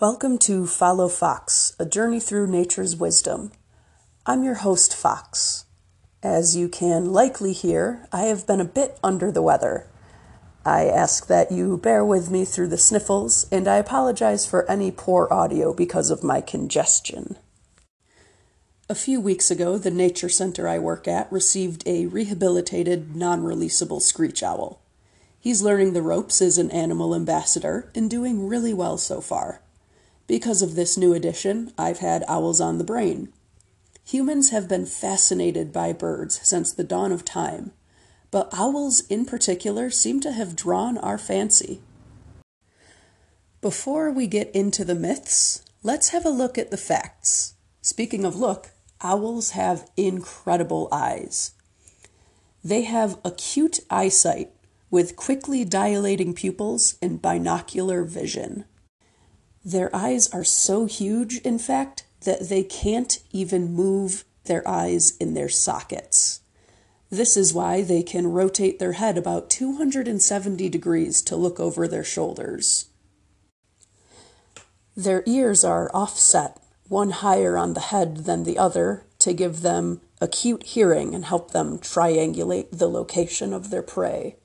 Welcome to Follow Fox, a journey through nature's wisdom. I'm your host, Fox. As you can likely hear, I have been a bit under the weather. I ask that you bear with me through the sniffles, and I apologize for any poor audio because of my congestion. A few weeks ago, the nature center I work at received a rehabilitated, non releasable screech owl. He's learning the ropes as an animal ambassador and doing really well so far. Because of this new addition, I've had owls on the brain. Humans have been fascinated by birds since the dawn of time, but owls in particular seem to have drawn our fancy. Before we get into the myths, let's have a look at the facts. Speaking of look, owls have incredible eyes. They have acute eyesight with quickly dilating pupils and binocular vision. Their eyes are so huge, in fact, that they can't even move their eyes in their sockets. This is why they can rotate their head about 270 degrees to look over their shoulders. Their ears are offset, one higher on the head than the other, to give them acute hearing and help them triangulate the location of their prey.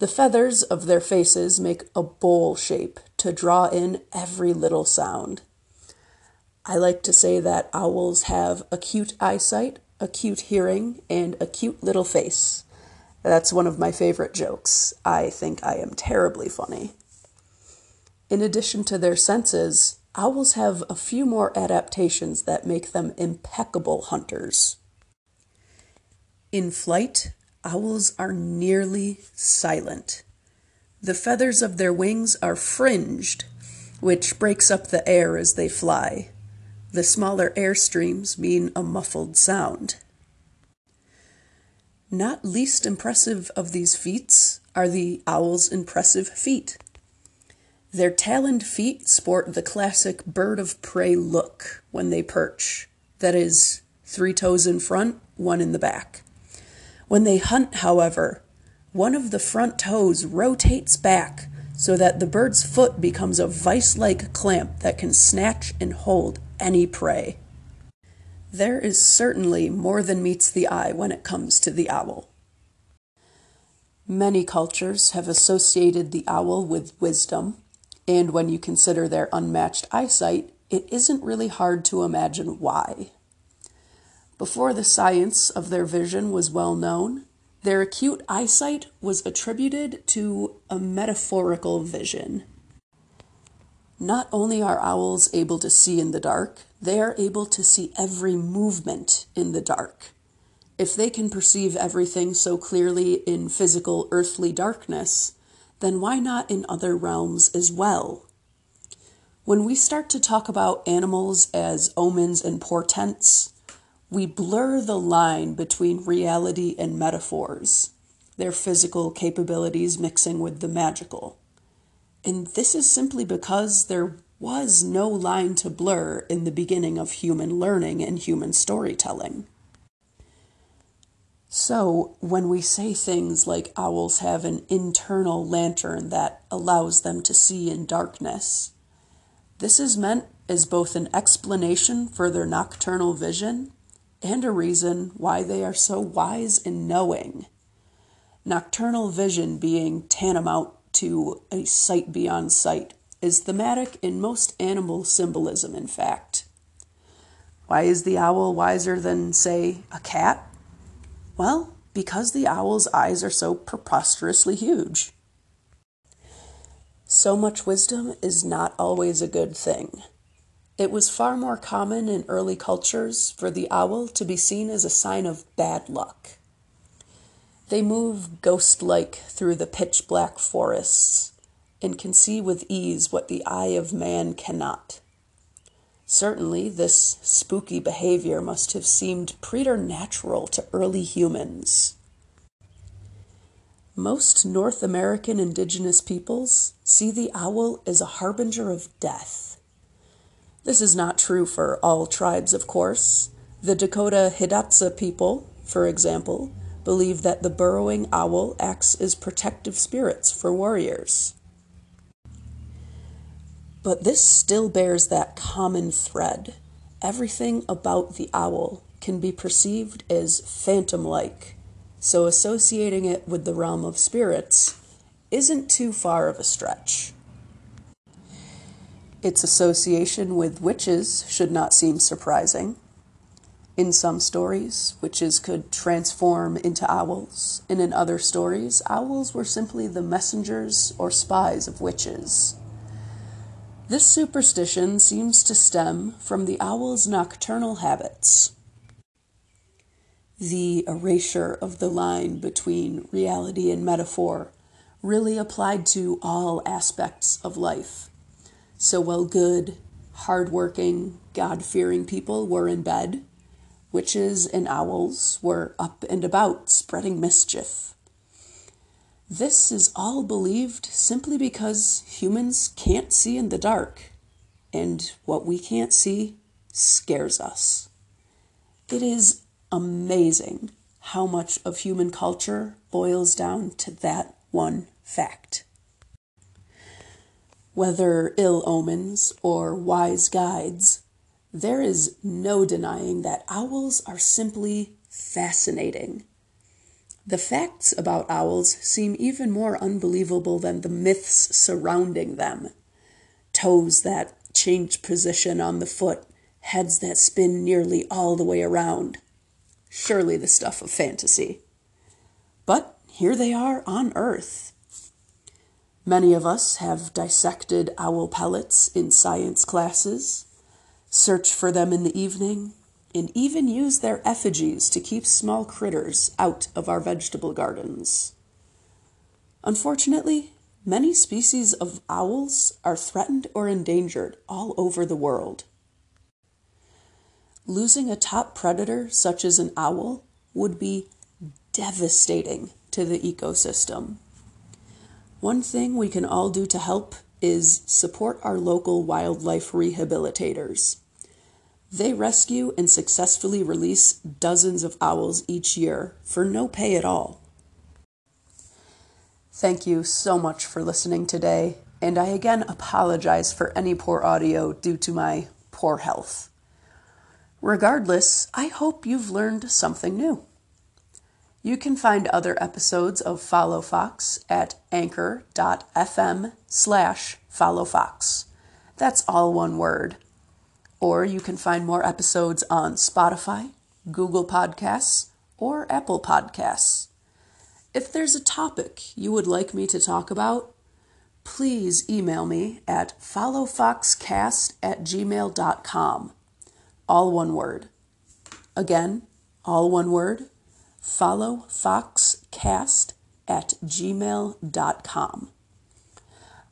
The feathers of their faces make a bowl shape to draw in every little sound. I like to say that owls have acute eyesight, acute hearing, and a cute little face. That's one of my favorite jokes. I think I am terribly funny. In addition to their senses, owls have a few more adaptations that make them impeccable hunters. In flight, owls are nearly silent. The feathers of their wings are fringed, which breaks up the air as they fly. The smaller air streams mean a muffled sound. Not least impressive of these feats are the owl's impressive feet. Their taloned feet sport the classic bird of prey look when they perch that is, three toes in front, one in the back. When they hunt, however, one of the front toes rotates back so that the bird's foot becomes a vice like clamp that can snatch and hold any prey. There is certainly more than meets the eye when it comes to the owl. Many cultures have associated the owl with wisdom, and when you consider their unmatched eyesight, it isn't really hard to imagine why. Before the science of their vision was well known, their acute eyesight was attributed to a metaphorical vision. Not only are owls able to see in the dark, they are able to see every movement in the dark. If they can perceive everything so clearly in physical earthly darkness, then why not in other realms as well? When we start to talk about animals as omens and portents, we blur the line between reality and metaphors, their physical capabilities mixing with the magical. And this is simply because there was no line to blur in the beginning of human learning and human storytelling. So, when we say things like owls have an internal lantern that allows them to see in darkness, this is meant as both an explanation for their nocturnal vision and a reason why they are so wise and knowing. Nocturnal vision being tantamount to a sight beyond sight is thematic in most animal symbolism, in fact. Why is the owl wiser than, say, a cat? Well, because the owl's eyes are so preposterously huge. So much wisdom is not always a good thing. It was far more common in early cultures for the owl to be seen as a sign of bad luck. They move ghost like through the pitch black forests and can see with ease what the eye of man cannot. Certainly, this spooky behavior must have seemed preternatural to early humans. Most North American indigenous peoples see the owl as a harbinger of death. This is not true for all tribes, of course. The Dakota Hidatsa people, for example, believe that the burrowing owl acts as protective spirits for warriors. But this still bears that common thread. Everything about the owl can be perceived as phantom like, so associating it with the realm of spirits isn't too far of a stretch. Its association with witches should not seem surprising. In some stories, witches could transform into owls, and in other stories, owls were simply the messengers or spies of witches. This superstition seems to stem from the owl's nocturnal habits. The erasure of the line between reality and metaphor really applied to all aspects of life. So while good, hardworking, God fearing people were in bed, Witches and owls were up and about spreading mischief. This is all believed simply because humans can't see in the dark, and what we can't see scares us. It is amazing how much of human culture boils down to that one fact. Whether ill omens or wise guides, there is no denying that owls are simply fascinating. The facts about owls seem even more unbelievable than the myths surrounding them. Toes that change position on the foot, heads that spin nearly all the way around. Surely the stuff of fantasy. But here they are on Earth. Many of us have dissected owl pellets in science classes search for them in the evening, and even use their effigies to keep small critters out of our vegetable gardens. Unfortunately, many species of owls are threatened or endangered all over the world. Losing a top predator such as an owl would be devastating to the ecosystem. One thing we can all do to help is support our local wildlife rehabilitators. They rescue and successfully release dozens of owls each year for no pay at all. Thank you so much for listening today, and I again apologize for any poor audio due to my poor health. Regardless, I hope you've learned something new. You can find other episodes of Follow Fox at anchor.fm slash followfox. That's all one word. Or you can find more episodes on Spotify, Google Podcasts, or Apple Podcasts. If there's a topic you would like me to talk about, please email me at followfoxcast at gmail.com. All one word. Again, all one word followfoxcast at gmail.com.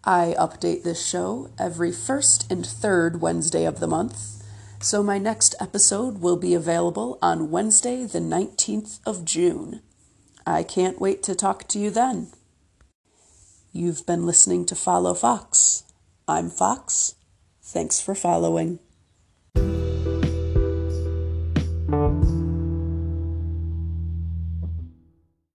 I update this show every first and third Wednesday of the month, so my next episode will be available on Wednesday, the 19th of June. I can't wait to talk to you then. You've been listening to Follow Fox. I'm Fox. Thanks for following.